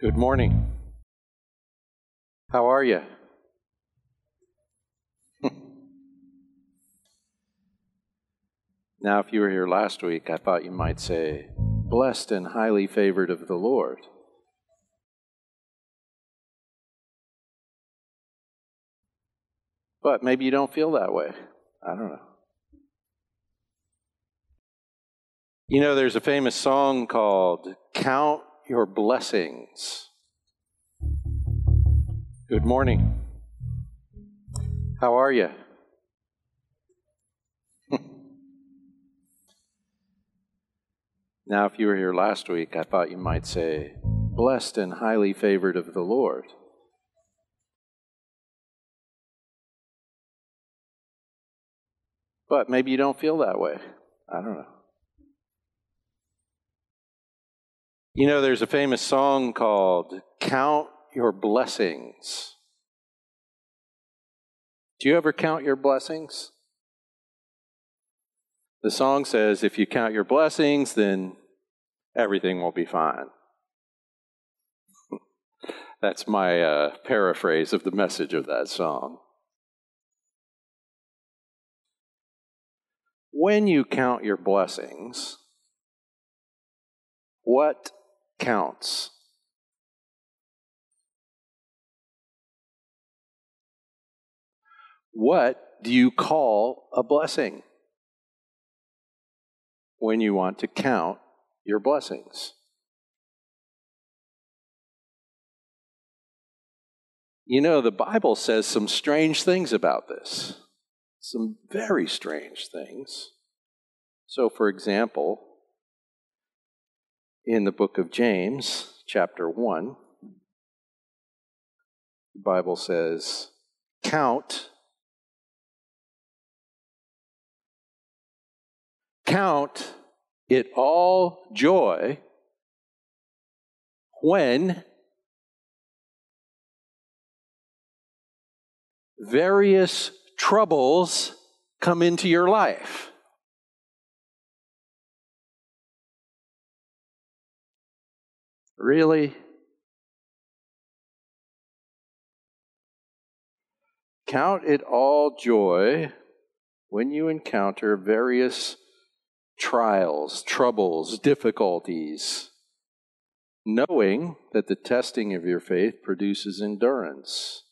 Good morning. How are you? now, if you were here last week, I thought you might say, Blessed and highly favored of the Lord. But maybe you don't feel that way. I don't know. You know, there's a famous song called Count Your Blessings. Good morning. How are you? now, if you were here last week, I thought you might say, Blessed and highly favored of the Lord. But maybe you don't feel that way. I don't know. You know, there's a famous song called Count Your Blessings. Do you ever count your blessings? The song says if you count your blessings, then everything will be fine. That's my uh, paraphrase of the message of that song. When you count your blessings, what counts? What do you call a blessing when you want to count your blessings? You know, the Bible says some strange things about this some very strange things. So, for example, in the book of James, chapter 1, the Bible says, Count, count it all joy when various troubles come into your life. Really? Count it all joy when you encounter various trials, troubles, difficulties, knowing that the testing of your faith produces endurance.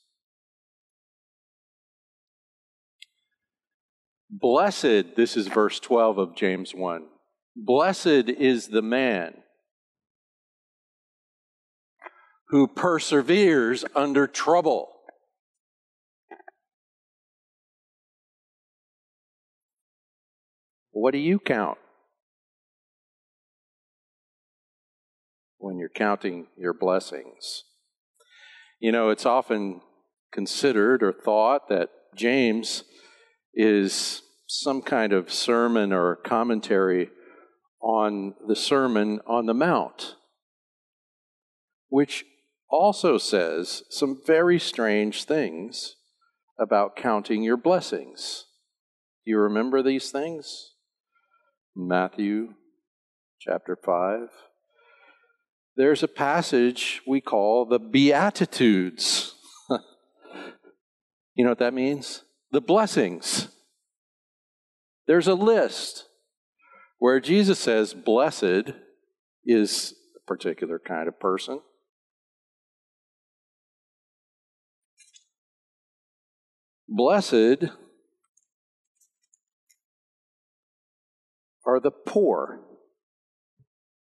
Blessed, this is verse 12 of James 1. Blessed is the man who perseveres under trouble. What do you count when you're counting your blessings? You know, it's often considered or thought that James is some kind of sermon or commentary on the Sermon on the Mount, which also says some very strange things about counting your blessings. Do you remember these things? Matthew chapter 5. There's a passage we call the Beatitudes. you know what that means? the blessings. There's a list where Jesus says, Blessed is a particular kind of person. Blessed are the poor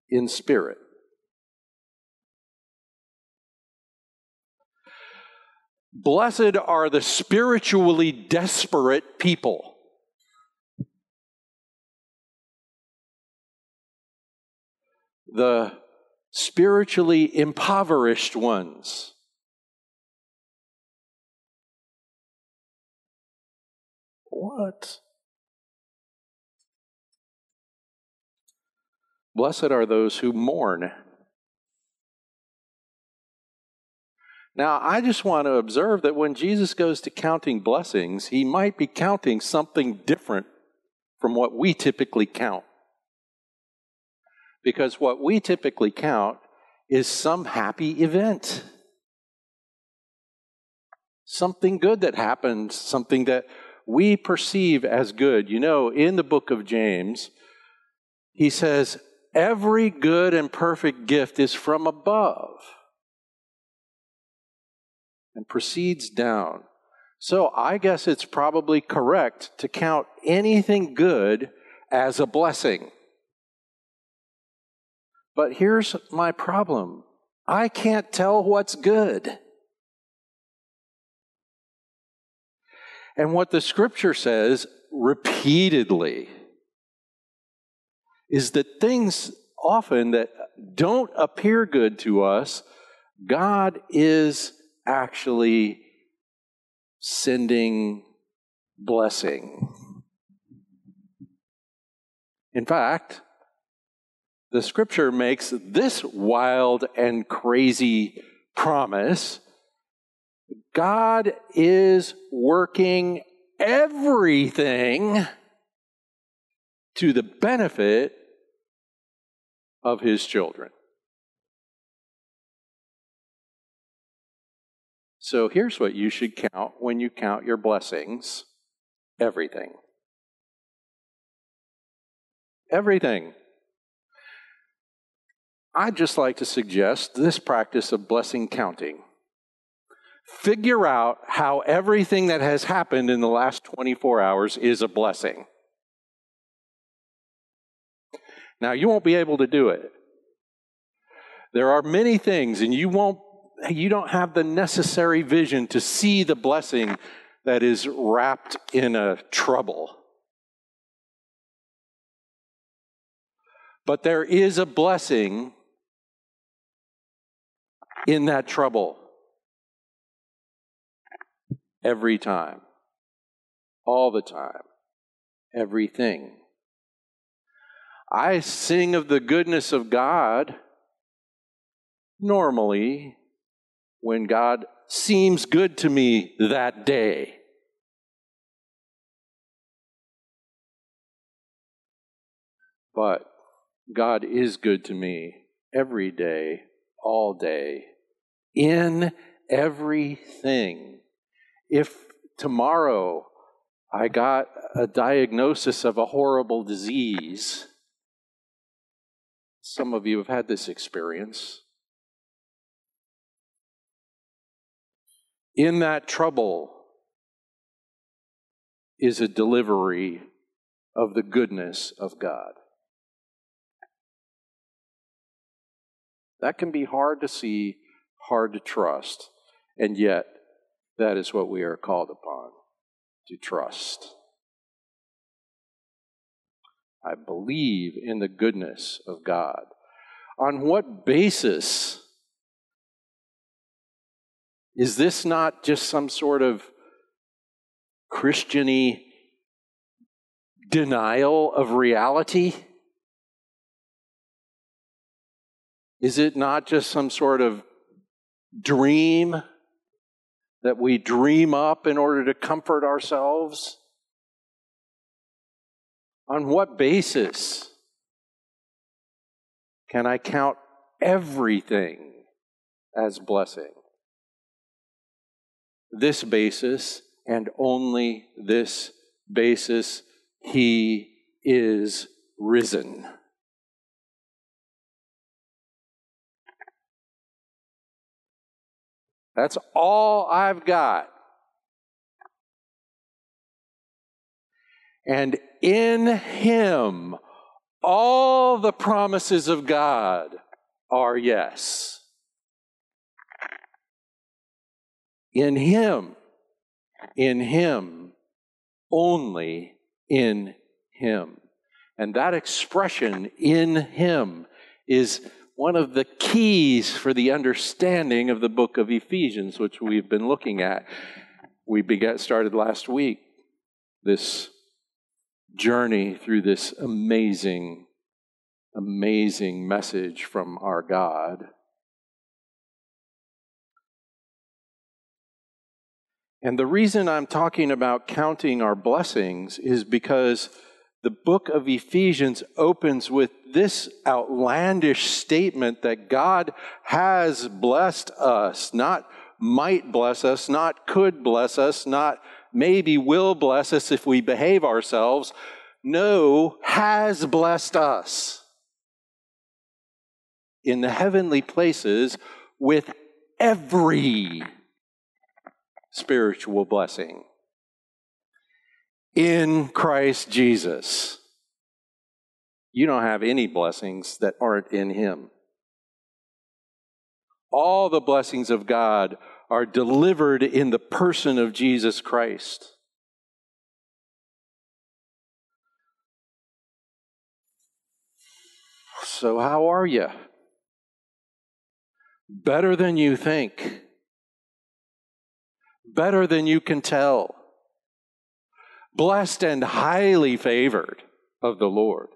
in spirit. Blessed are the spiritually desperate people. The spiritually impoverished ones. What? Blessed are those who mourn. Now, I just want to observe that when Jesus goes to counting blessings, he might be counting something different from what we typically count. Because what we typically count is some happy event. Something good that happens, something that we perceive as good. You know, in the book of James, he says, Every good and perfect gift is from above and proceeds down. So I guess it's probably correct to count anything good as a blessing. But here's my problem I can't tell what's good. And what the scripture says repeatedly is that things often that don't appear good to us, God is actually sending blessing. In fact, the scripture makes this wild and crazy promise God is working everything to the benefit of his children. So here's what you should count when you count your blessings everything. Everything. I'd just like to suggest this practice of blessing counting. Figure out how everything that has happened in the last 24 hours is a blessing. Now, you won't be able to do it. There are many things, and you won't you don't have the necessary vision to see the blessing that is wrapped in a trouble. But there is a blessing in that trouble every time, all the time, everything. I sing of the goodness of God normally when God seems good to me that day. But God is good to me every day, all day, in everything. If tomorrow I got a diagnosis of a horrible disease, some of you have had this experience. In that trouble is a delivery of the goodness of God. That can be hard to see, hard to trust, and yet that is what we are called upon to trust. I believe in the goodness of God. On what basis is this not just some sort of Christiany denial of reality? Is it not just some sort of dream that we dream up in order to comfort ourselves? On what basis can I count everything as blessing? this basis and only this basis, he is risen. That's all I've got. And in him, all the promises of God are yes. In Him, in Him, only in Him. And that expression, in Him, is one of the keys for the understanding of the book of Ephesians, which we've been looking at. We began, started last week this journey through this amazing, amazing message from our God. And the reason I'm talking about counting our blessings is because the book of Ephesians opens with this outlandish statement that God has blessed us, not might bless us, not could bless us, not maybe will bless us if we behave ourselves. No, has blessed us in the heavenly places with every spiritual blessing in Christ Jesus. You don't have any blessings that aren't in Him. All the blessings of God are delivered in the person of Jesus Christ. So, how are you? Better than you think. Better than you can tell blessed and highly favored of the Lord,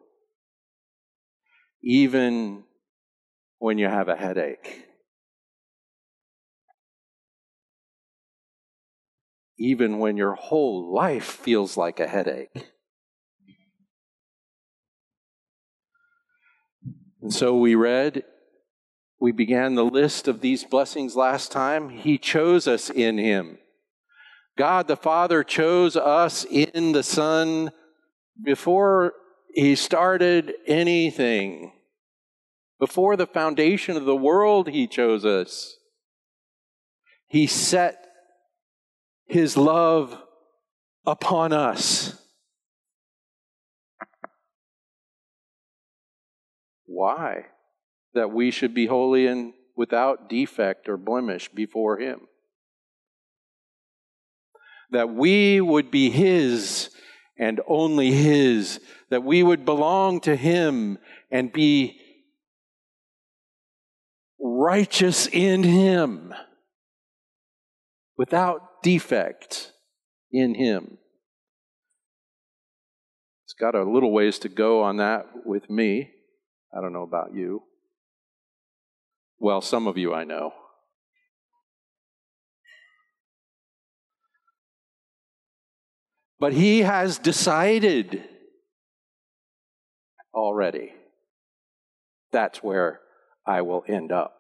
even when you have a headache. Even when your whole life feels like a headache. And so we read, we began the list of these blessings last time. He chose us in Him God the Father chose us in the Son before He started anything. Before the foundation of the world, He chose us. He set His love upon us. Why? That we should be holy and without defect or blemish before Him that we would be His and only His, that we would belong to Him and be righteous in Him without defect in Him. It's got a little ways to go on that with me. I don't know about you. Well, some of you I know. But he has decided already. That's where I will end up.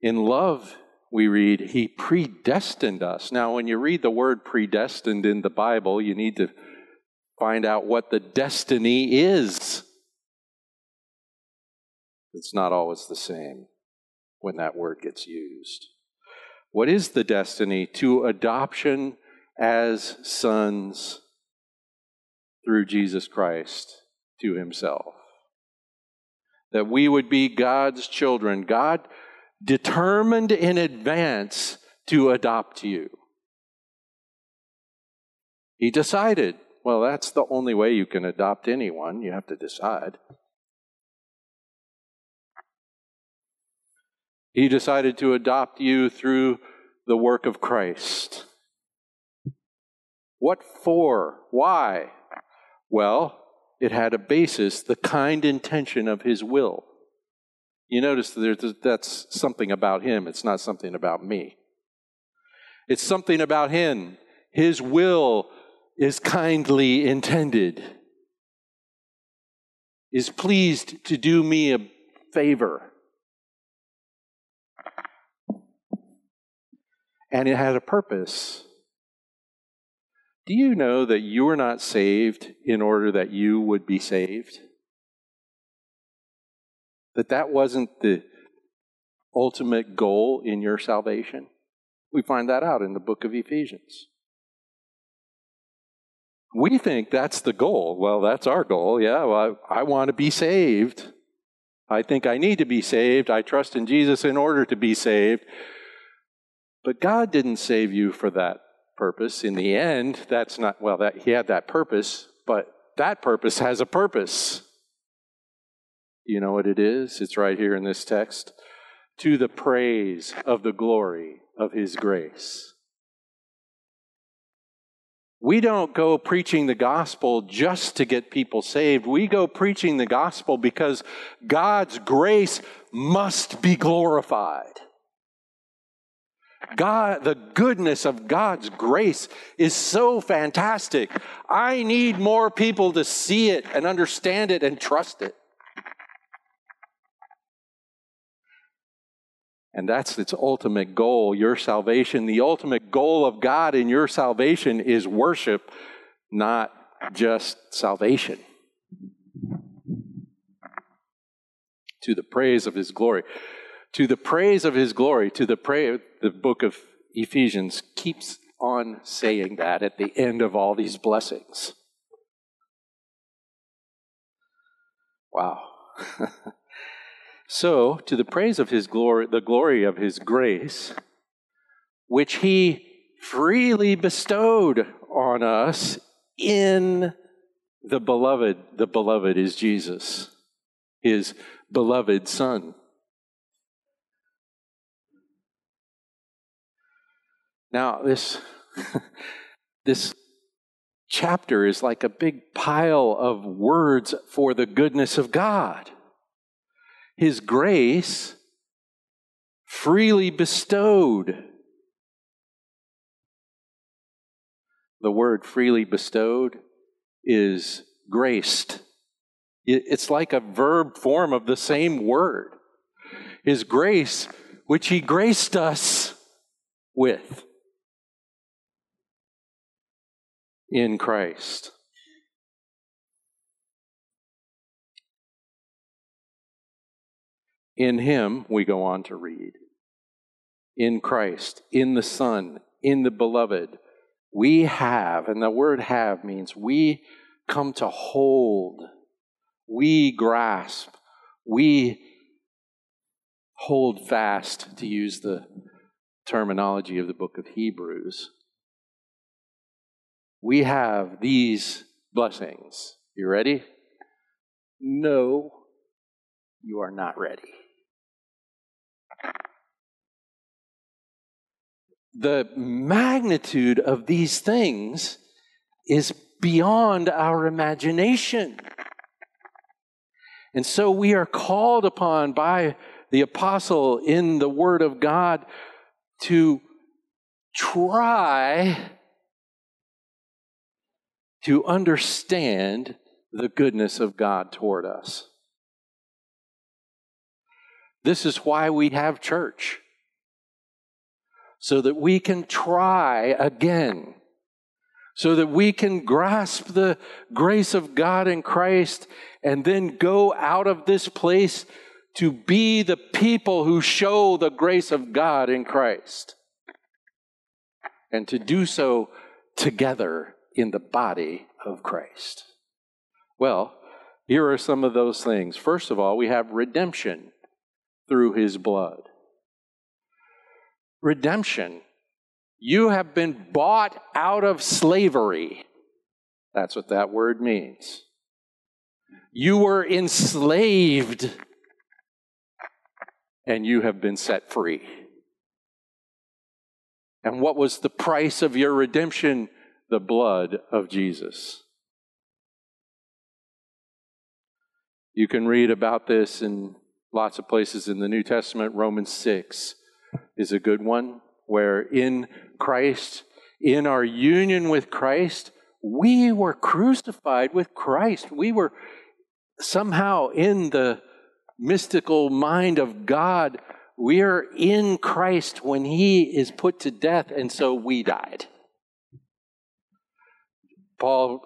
In love, we read, He predestined us. Now, when you read the word predestined in the Bible, you need to find out what the destiny is. It's not always the same when that word gets used. What is the destiny? To adoption as sons through Jesus Christ to himself. That we would be God's children. God determined in advance to adopt you. He decided, well, that's the only way you can adopt anyone. You have to decide. He decided to adopt you through the work of Christ. What for? Why? Well, it had a basis, the kind intention of his will. You notice that that's something about him, it's not something about me. It's something about him. His will is kindly intended, is pleased to do me a favor. And it had a purpose. Do you know that you are not saved in order that you would be saved? That that wasn't the ultimate goal in your salvation? We find that out in the book of Ephesians. We think that's the goal. Well, that's our goal. Yeah, well, I, I want to be saved. I think I need to be saved. I trust in Jesus in order to be saved. But God didn't save you for that purpose. In the end, that's not, well, that, he had that purpose, but that purpose has a purpose. You know what it is? It's right here in this text. To the praise of the glory of his grace. We don't go preaching the gospel just to get people saved. We go preaching the gospel because God's grace must be glorified. God, the goodness of God's grace is so fantastic. I need more people to see it and understand it and trust it. And that's its ultimate goal, your salvation. The ultimate goal of God in your salvation is worship, not just salvation. To the praise of his glory. To the praise of his glory, to the praise, the book of Ephesians keeps on saying that at the end of all these blessings. Wow. So, to the praise of his glory, the glory of his grace, which he freely bestowed on us in the beloved, the beloved is Jesus, his beloved Son. Now, this, this chapter is like a big pile of words for the goodness of God. His grace freely bestowed. The word freely bestowed is graced. It's like a verb form of the same word. His grace, which He graced us with in Christ. In him, we go on to read, in Christ, in the Son, in the Beloved, we have, and the word have means we come to hold, we grasp, we hold fast, to use the terminology of the book of Hebrews. We have these blessings. You ready? No, you are not ready. the magnitude of these things is beyond our imagination. And so we are called upon by the apostle in the Word of God to try to understand the goodness of God toward us. This is why we have church so that we can try again, so that we can grasp the grace of God in Christ and then go out of this place to be the people who show the grace of God in Christ. And to do so together in the body of Christ. Well, here are some of those things. First of all, we have redemption through his blood redemption. You have been bought out of slavery. That's what that word means. You were enslaved and you have been set free. And what was the price of your redemption? The blood of Jesus. You can read about this in lots of places in the New Testament, Romans 6 is a good one, where in Christ, in our union with Christ, we were crucified with Christ. We were somehow in the mystical mind of God. We are in Christ when He is put to death, and so we died. Paul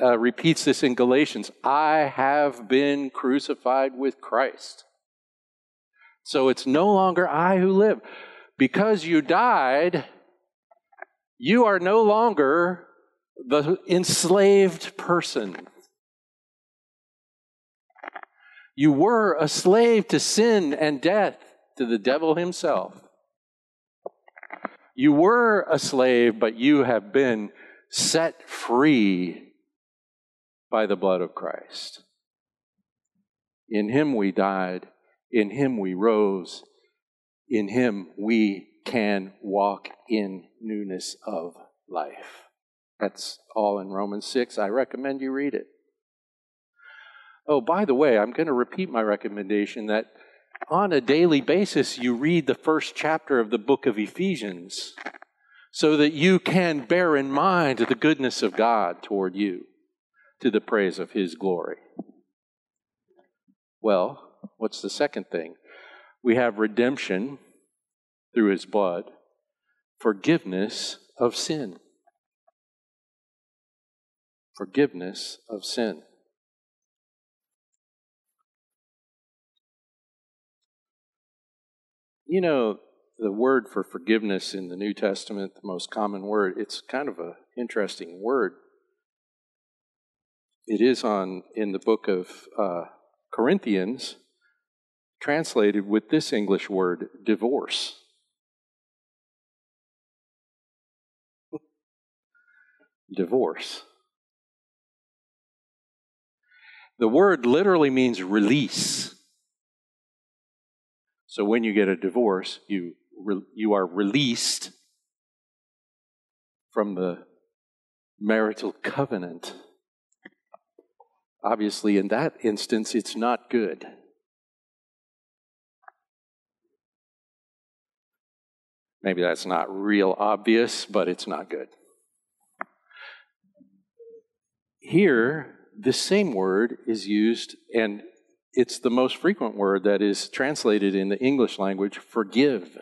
uh, repeats this in Galatians I have been crucified with Christ. So it's no longer I who live. Because you died, you are no longer the enslaved person. You were a slave to sin and death, to the devil himself. You were a slave, but you have been set free by the blood of Christ. In him we died in him we rose. In him we can walk in newness of life. That's all in Romans 6. I recommend you read it. Oh, by the way, I'm going to repeat my recommendation that on a daily basis you read the first chapter of the book of Ephesians so that you can bear in mind the goodness of God toward you to the praise of His glory. Well, what's the second thing? We have redemption through His blood, forgiveness of sin. Forgiveness of sin. You know, the word for forgiveness in the New Testament, the most common word, it's kind of an interesting word. It is on in the book of uh, Corinthians, translated with this English word, divorce. divorce. The word literally means release. So when you get a divorce, you, re, you are released from the marital covenant. Obviously, in that instance, it's not good. Maybe that's not real obvious, but it's not good. Here, the same word is used, and it's the most frequent word that is translated in the English language forgive.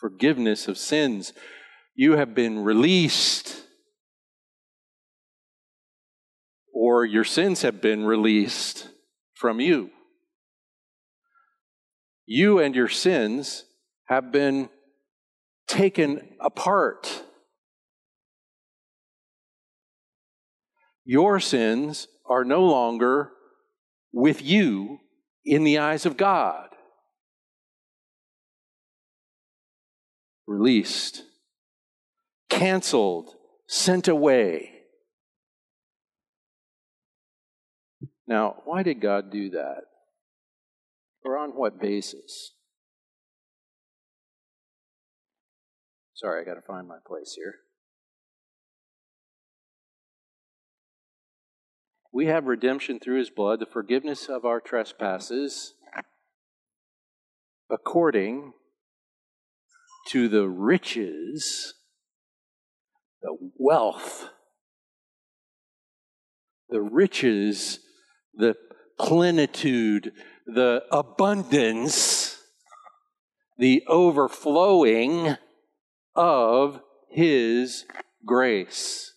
Forgiveness of sins. You have been released, or your sins have been released from you. You and your sins have been taken apart. Your sins are no longer with you in the eyes of God. Released, canceled, sent away. Now, why did God do that? Or on what basis? Sorry, I got to find my place here. We have redemption through his blood, the forgiveness of our trespasses, according to the riches, the wealth, the riches, the plenitude, the abundance, the overflowing of his grace.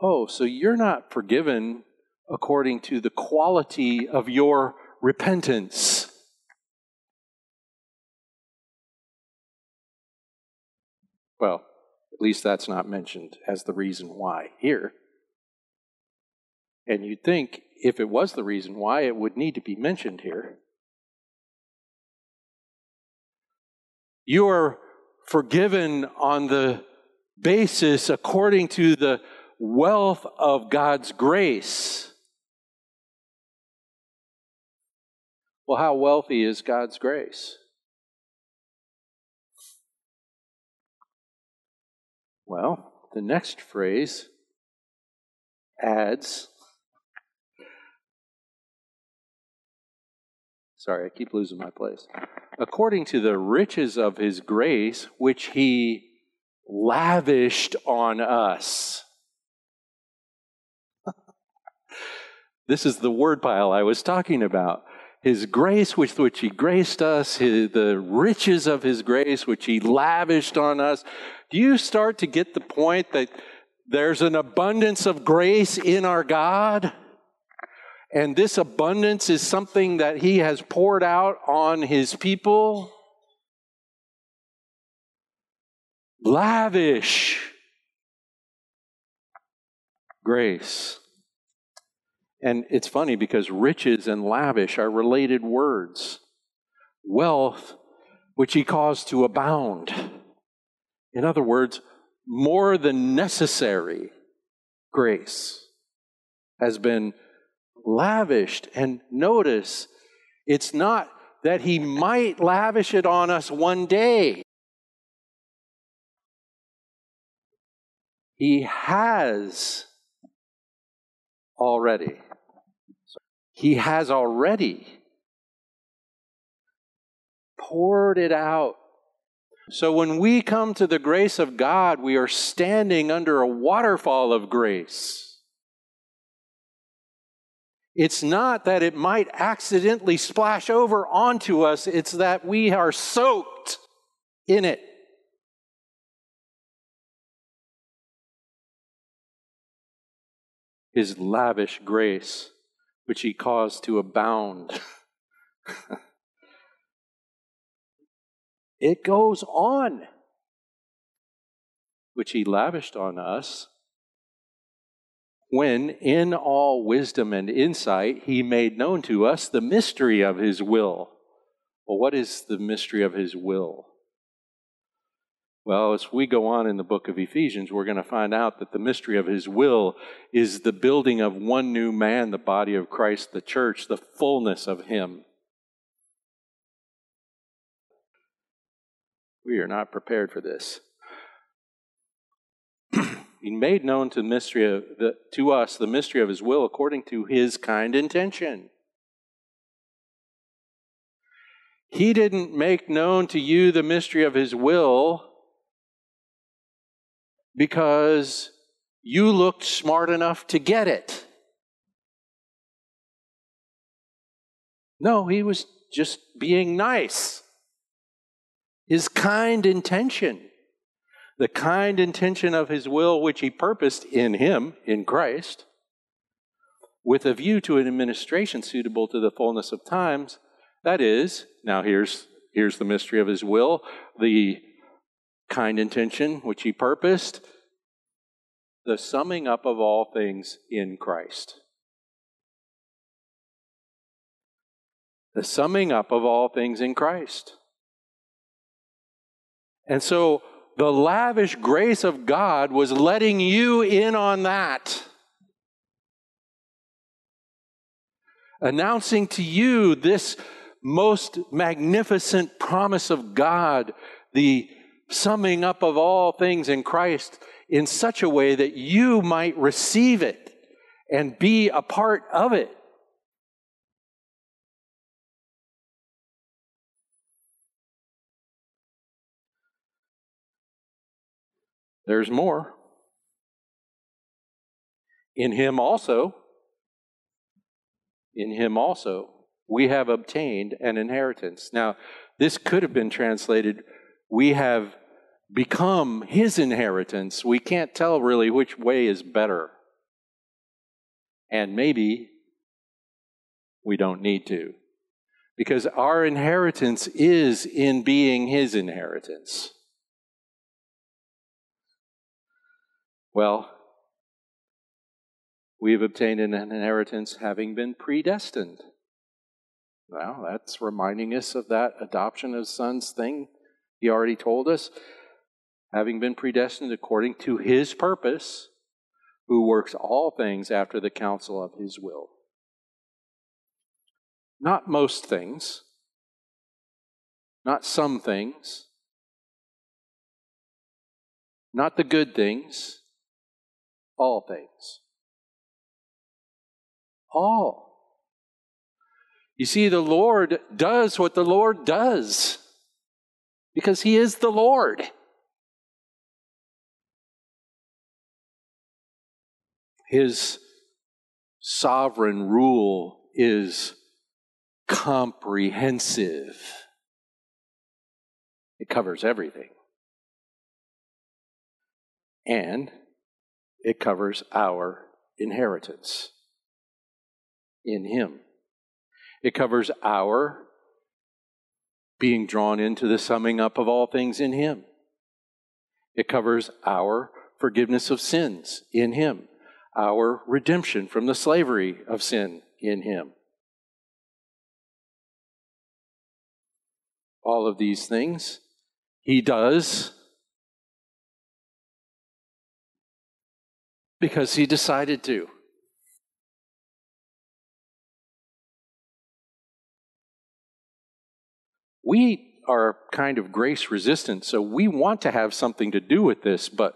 oh, so you're not forgiven according to the quality of your repentance. Well, at least that's not mentioned as the reason why here. And you'd think if it was the reason why, it would need to be mentioned here. You are forgiven on the basis according to the wealth of God's grace. Well, how wealthy is God's grace? Well, the next phrase adds. Sorry, I keep losing my place. According to the riches of his grace, which he lavished on us. This is the word pile I was talking about. His grace with which He graced us, his, the riches of His grace which He lavished on us. Do you start to get the point that there's an abundance of grace in our God? And this abundance is something that He has poured out on His people? Lavish grace. And it's funny because riches and lavish are related words. Wealth, which he caused to abound. In other words, more than necessary grace has been lavished. And notice, it's not that he might lavish it on us one day. He has already He has already poured it out. So when we come to the grace of God, we are standing under a waterfall of grace. It's not that it might accidentally splash over onto us, it's that we are soaked in it. His lavish grace, which he caused to abound. It goes on, which he lavished on us when, in all wisdom and insight, he made known to us the mystery of his will. Well, what is the mystery of his will? Well, as we go on in the book of Ephesians, we're going to find out that the mystery of his will is the building of one new man, the body of Christ, the church, the fullness of him. We are not prepared for this. he made known to mystery of the, to us the mystery of his will according to his kind intention. He didn't make known to you the mystery of his will because you looked smart enough to get it. No, he was just being nice his kind intention, the kind intention of his will which he purposed in him, in Christ, with a view to an administration suitable to the fullness of times. That is, now here's, here's the mystery of his will, the kind intention which he purposed, the summing up of all things in Christ. The summing up of all things in Christ. And so the lavish grace of God was letting you in on that. Announcing to you this most magnificent promise of God, the summing up of all things in Christ in such a way that you might receive it and be a part of it. There's more. In him also, in him also, we have obtained an inheritance. Now, this could have been translated, we have become his inheritance. We can't tell really which way is better. And maybe we don't need to. Because our inheritance is in being his inheritance. Well, we have obtained an inheritance having been predestined. Well, that's reminding us of that adoption of sons thing he already told us. Having been predestined according to his purpose, who works all things after the counsel of his will. Not most things, not some things, not the good things, all things. All. You see, the Lord does what the Lord does because He is the Lord. His sovereign rule is comprehensive, it covers everything. And it covers our inheritance in Him. It covers our being drawn into the summing up of all things in Him. It covers our forgiveness of sins in Him, our redemption from the slavery of sin in Him. All of these things He does Because he decided to. We are kind of grace resistant, so we want to have something to do with this, but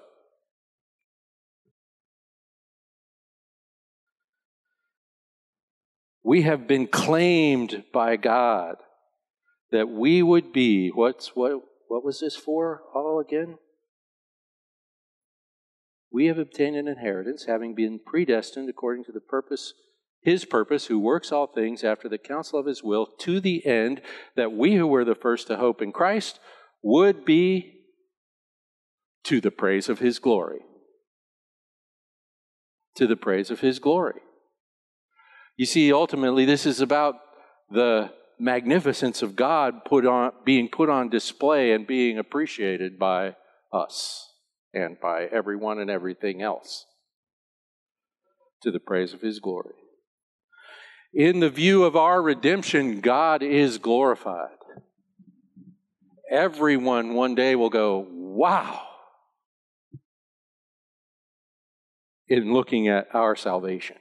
We have been claimed by God that we would be what's what what was this for all again? We have obtained an inheritance, having been predestined according to the purpose, his purpose, who works all things after the counsel of his will, to the end that we who were the first to hope in Christ would be to the praise of his glory. To the praise of his glory. You see, ultimately, this is about the magnificence of God put on, being put on display and being appreciated by us and by everyone and everything else to the praise of His glory. In the view of our redemption, God is glorified. Everyone one day will go, wow, in looking at our salvation.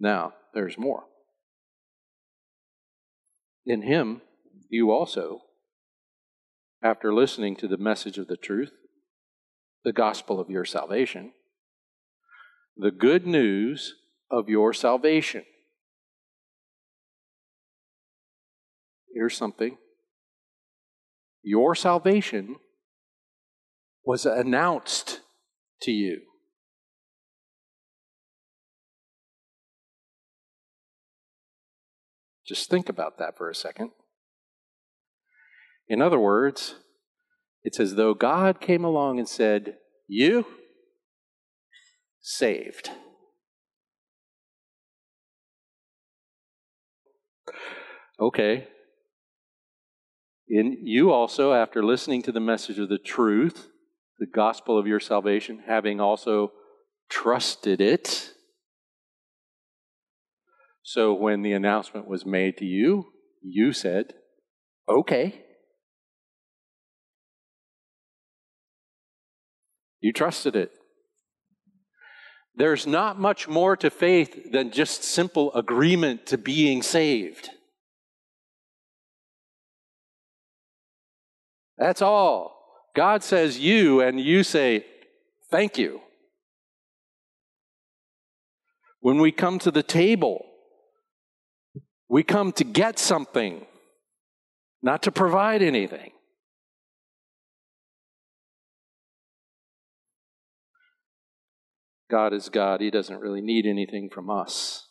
Now, there's more. In him, you also, after listening to the message of the truth, the gospel of your salvation, the good news of your salvation. Here's something your salvation was announced to you. Just think about that for a second. In other words, it's as though God came along and said, You saved. Okay. In you also, after listening to the message of the truth, the gospel of your salvation, having also trusted it, so when the announcement was made to you, you said, okay. You trusted it. There's not much more to faith than just simple agreement to being saved. That's all. God says you, and you say, thank you. When we come to the table, we come to get something, not to provide anything. God is God. He doesn't really need anything from us.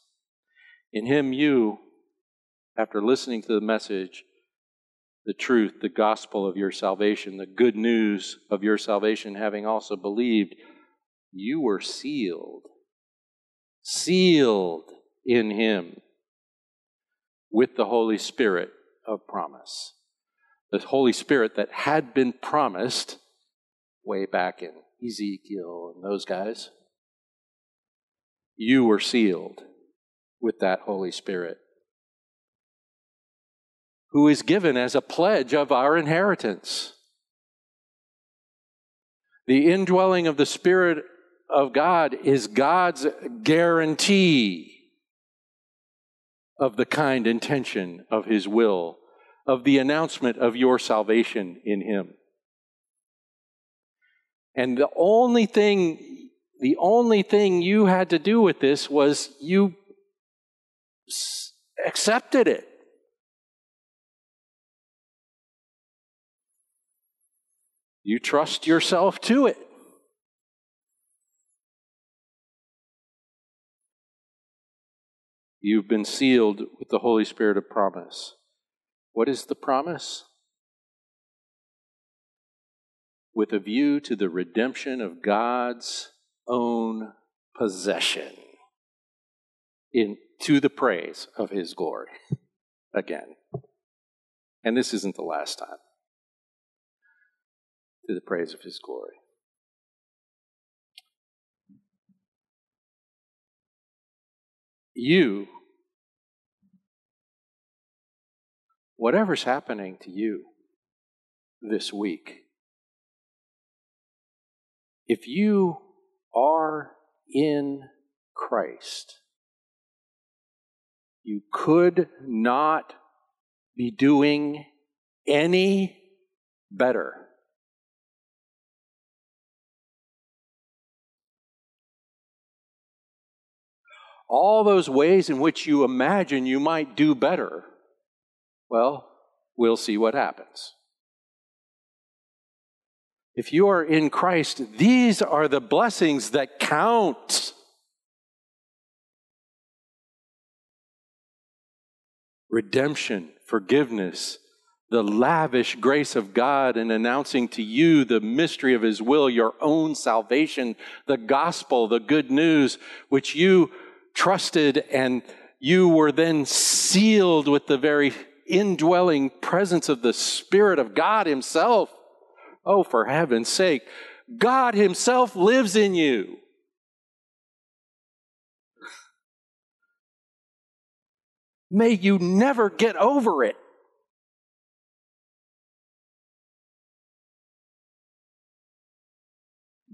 In Him, you, after listening to the message, the truth, the gospel of your salvation, the good news of your salvation, having also believed, you were sealed. Sealed in Him with the Holy Spirit of promise. The Holy Spirit that had been promised way back in Ezekiel and those guys. You were sealed with that Holy Spirit, who is given as a pledge of our inheritance. The indwelling of the Spirit of God is God's guarantee of the kind intention of His will, of the announcement of your salvation in Him. And the only thing, the only thing you had to do with this was you accepted it. You trust yourself to it. You've been sealed with the Holy Spirit of promise. What is the promise? With a view to the redemption of God's own possession in to the praise of his glory again. And this isn't the last time. To the praise of his glory. You whatever's happening to you this week, if you are in Christ, you could not be doing any better. All those ways in which you imagine you might do better, well, we'll see what happens. If you are in Christ, these are the blessings that count. Redemption, forgiveness, the lavish grace of God in announcing to you the mystery of His will, your own salvation, the gospel, the good news, which you trusted and you were then sealed with the very indwelling presence of the Spirit of God Himself. Oh, for heaven's sake, God Himself lives in you. May you never get over it.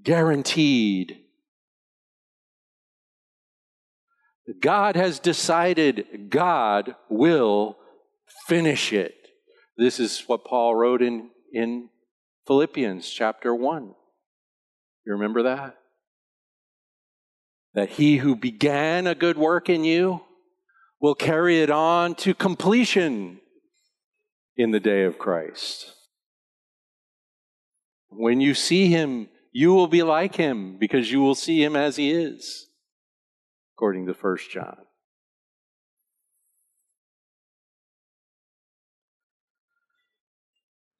Guaranteed. God has decided God will finish it. This is what Paul wrote in, in Philippians chapter 1. You remember that? That he who began a good work in you will carry it on to completion in the day of Christ. When you see him, you will be like him because you will see him as he is, according to 1 John.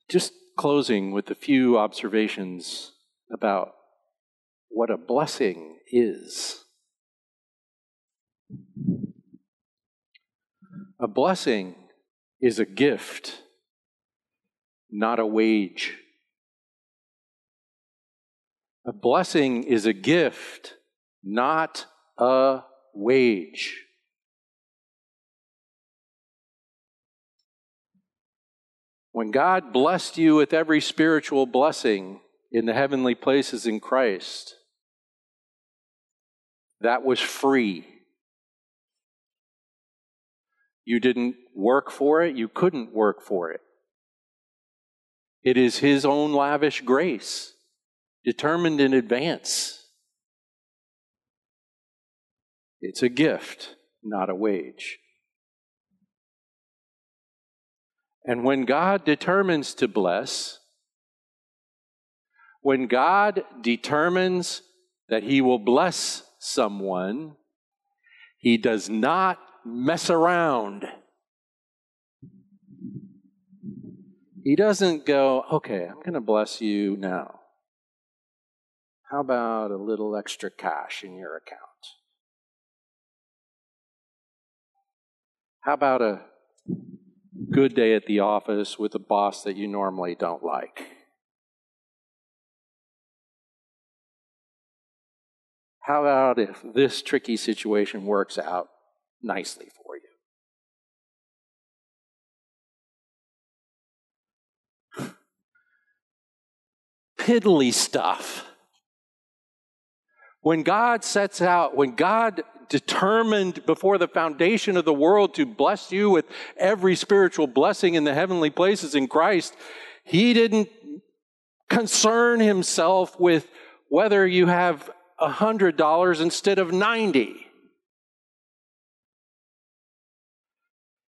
Just closing with a few observations about what a blessing is. A blessing is a gift, not a wage. A blessing is a gift, not a wage. When God blessed you with every spiritual blessing in the heavenly places in Christ, that was free. You didn't work for it, you couldn't work for it. It is His own lavish grace, determined in advance. It's a gift, not a wage. And when God determines to bless, when God determines that He will bless someone, He does not mess around. He doesn't go, okay, I'm going to bless you now. How about a little extra cash in your account? How about a good day at the office with a boss that you normally don't like. How about if this tricky situation works out nicely for you? Piddly stuff. When God sets out, when God determined before the foundation of the world to bless you with every spiritual blessing in the heavenly places in Christ, He didn't concern Himself with whether you have a hundred dollars instead of ninety.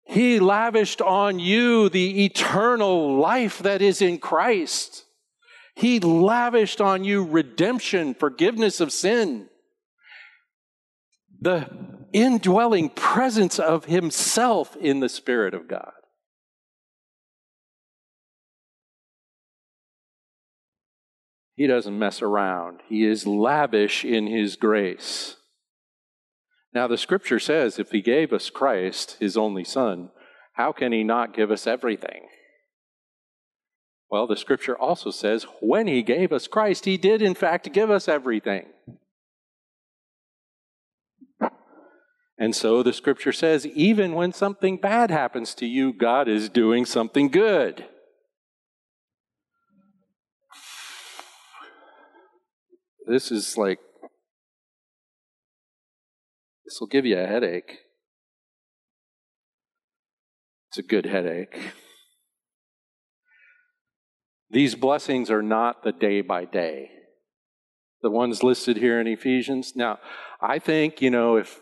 He lavished on you the eternal life that is in Christ. He lavished on you redemption, forgiveness of sin the indwelling presence of Himself in the Spirit of God. He doesn't mess around. He is lavish in His grace. Now, the scripture says if He gave us Christ, His only Son, how can He not give us everything? Well, the scripture also says when He gave us Christ, He did, in fact, give us everything. And so the scripture says, even when something bad happens to you, God is doing something good. This is like, this will give you a headache. It's a good headache. These blessings are not the day by day. The ones listed here in Ephesians. Now, I think, you know, if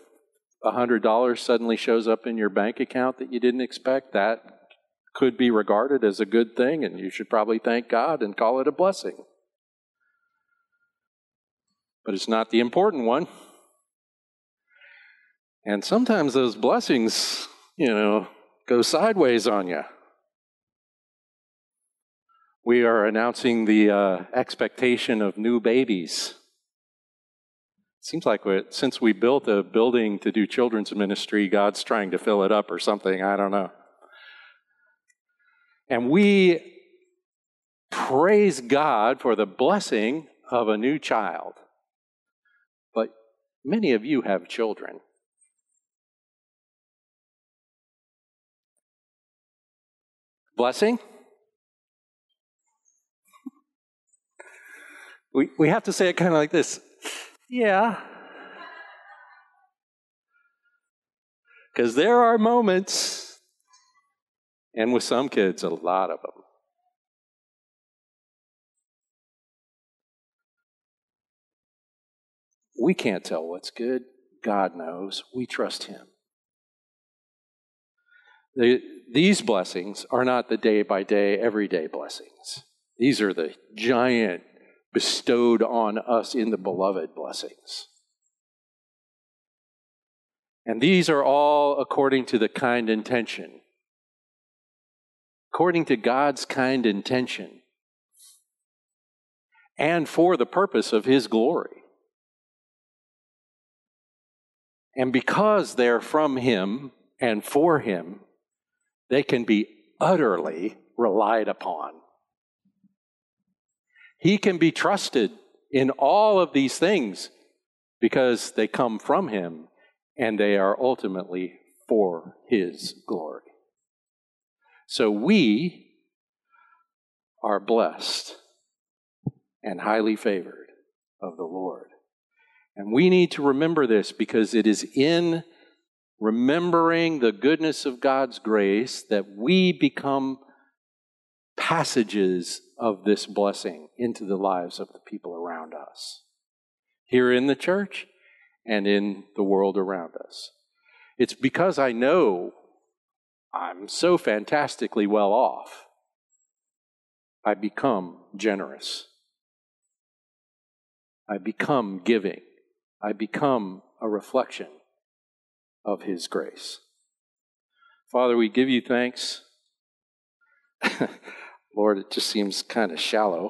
$100 suddenly shows up in your bank account that you didn't expect, that could be regarded as a good thing, and you should probably thank God and call it a blessing. But it's not the important one. And sometimes those blessings, you know, go sideways on you. We are announcing the uh, expectation of new babies. Seems like since we built a building to do children's ministry, God's trying to fill it up or something. I don't know. And we praise God for the blessing of a new child. But many of you have children. Blessing? We, we have to say it kind of like this Yeah. Because there are moments, and with some kids, a lot of them. We can't tell what's good. God knows. We trust Him. The, these blessings are not the day by day, everyday blessings. These are the giant bestowed on us in the beloved blessings. And these are all according to the kind intention. According to God's kind intention. And for the purpose of His glory. And because they're from Him and for Him, they can be utterly relied upon. He can be trusted in all of these things because they come from Him and they are ultimately for His glory. So we are blessed and highly favored of the Lord. And we need to remember this because it is in remembering the goodness of God's grace that we become passages of this blessing into the lives of the people around us, here in the church and in the world around us. It's because I know I'm so fantastically well off, I become generous. I become giving. I become a reflection of His grace. Father, we give you thanks. Lord, it just seems kind of shallow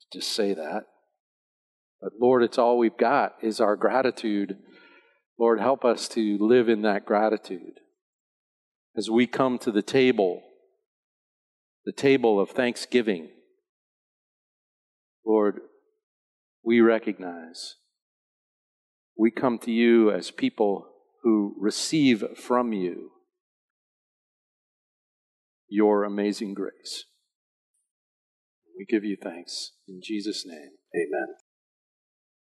to just say that. But Lord, it's all we've got is our gratitude. Lord, help us to live in that gratitude. As we come to the table, the table of thanksgiving, Lord, we recognize we come to you as people who receive from you your amazing grace. We give you thanks. In Jesus' name, amen.